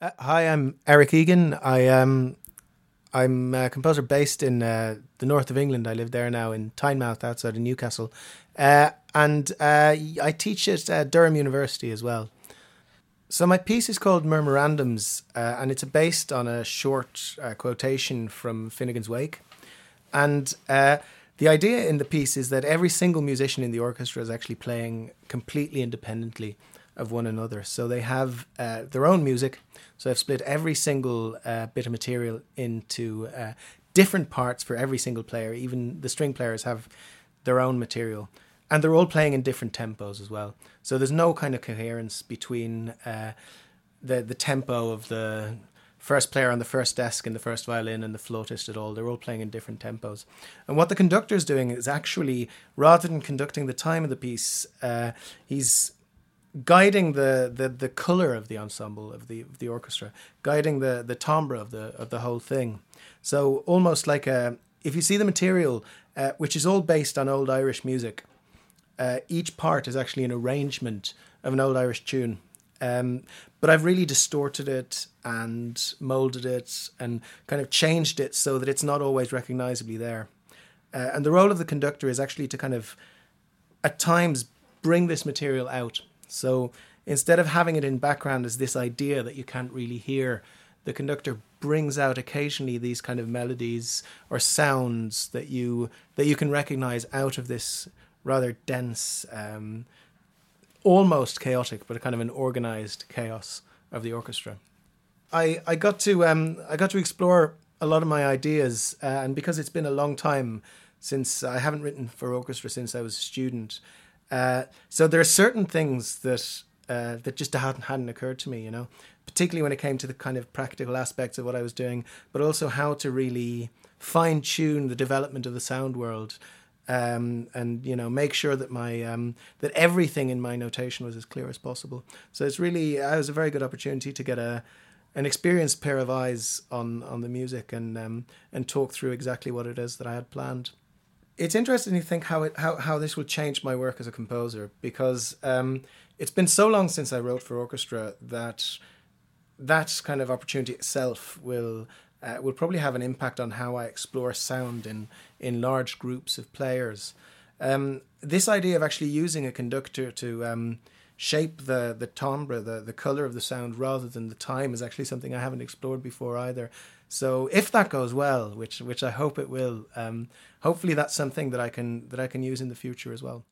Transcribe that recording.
Uh, hi, I'm Eric Egan. I am. I'm a composer based in uh, the north of England. I live there now in Tynemouth, outside of Newcastle, uh, and uh, I teach at uh, Durham University as well. So my piece is called Murmurandums, uh, and it's based on a short quotation from Finnegans Wake, and the idea in the piece is that every single musician in the orchestra is actually playing completely independently of one another. So they have uh, their own music. So I've split every single uh, bit of material into uh, different parts for every single player. Even the string players have their own material. And they're all playing in different tempos as well. So there's no kind of coherence between uh, the the tempo of the first player on the first desk and the first violin and the flautist at all. They're all playing in different tempos. And what the conductor is doing is actually, rather than conducting the time of the piece, uh, he's guiding the, the, the color of the ensemble of the of the orchestra, guiding the the timbre of the of the whole thing. So almost like a if you see the material, uh, which is all based on old Irish music, uh, each part is actually an arrangement of an old Irish tune. Um, but I've really distorted it and molded it and kind of changed it so that it's not always recognizably there. Uh, and the role of the conductor is actually to kind of, at times, bring this material out so instead of having it in background as this idea that you can't really hear, the conductor brings out occasionally these kind of melodies or sounds that you that you can recognize out of this rather dense, um, almost chaotic, but kind of an organized chaos of the orchestra. I I got to um, I got to explore a lot of my ideas, uh, and because it's been a long time since I haven't written for orchestra since I was a student. Uh, so there are certain things that uh, that just hadn't hadn't occurred to me, you know, particularly when it came to the kind of practical aspects of what I was doing, but also how to really fine tune the development of the sound world. Um, and you know make sure that my um, that everything in my notation was as clear as possible. So it's really it was a very good opportunity to get a an experienced pair of eyes on on the music and um, and talk through exactly what it is that I had planned it's interesting to think how it how, how this will change my work as a composer because um, it's been so long since I wrote for orchestra that that kind of opportunity itself will uh, will probably have an impact on how I explore sound in in large groups of players. Um, this idea of actually using a conductor to um, shape the the timbre, the the color of the sound, rather than the time, is actually something I haven't explored before either. So if that goes well, which which I hope it will, um, hopefully that's something that I can that I can use in the future as well.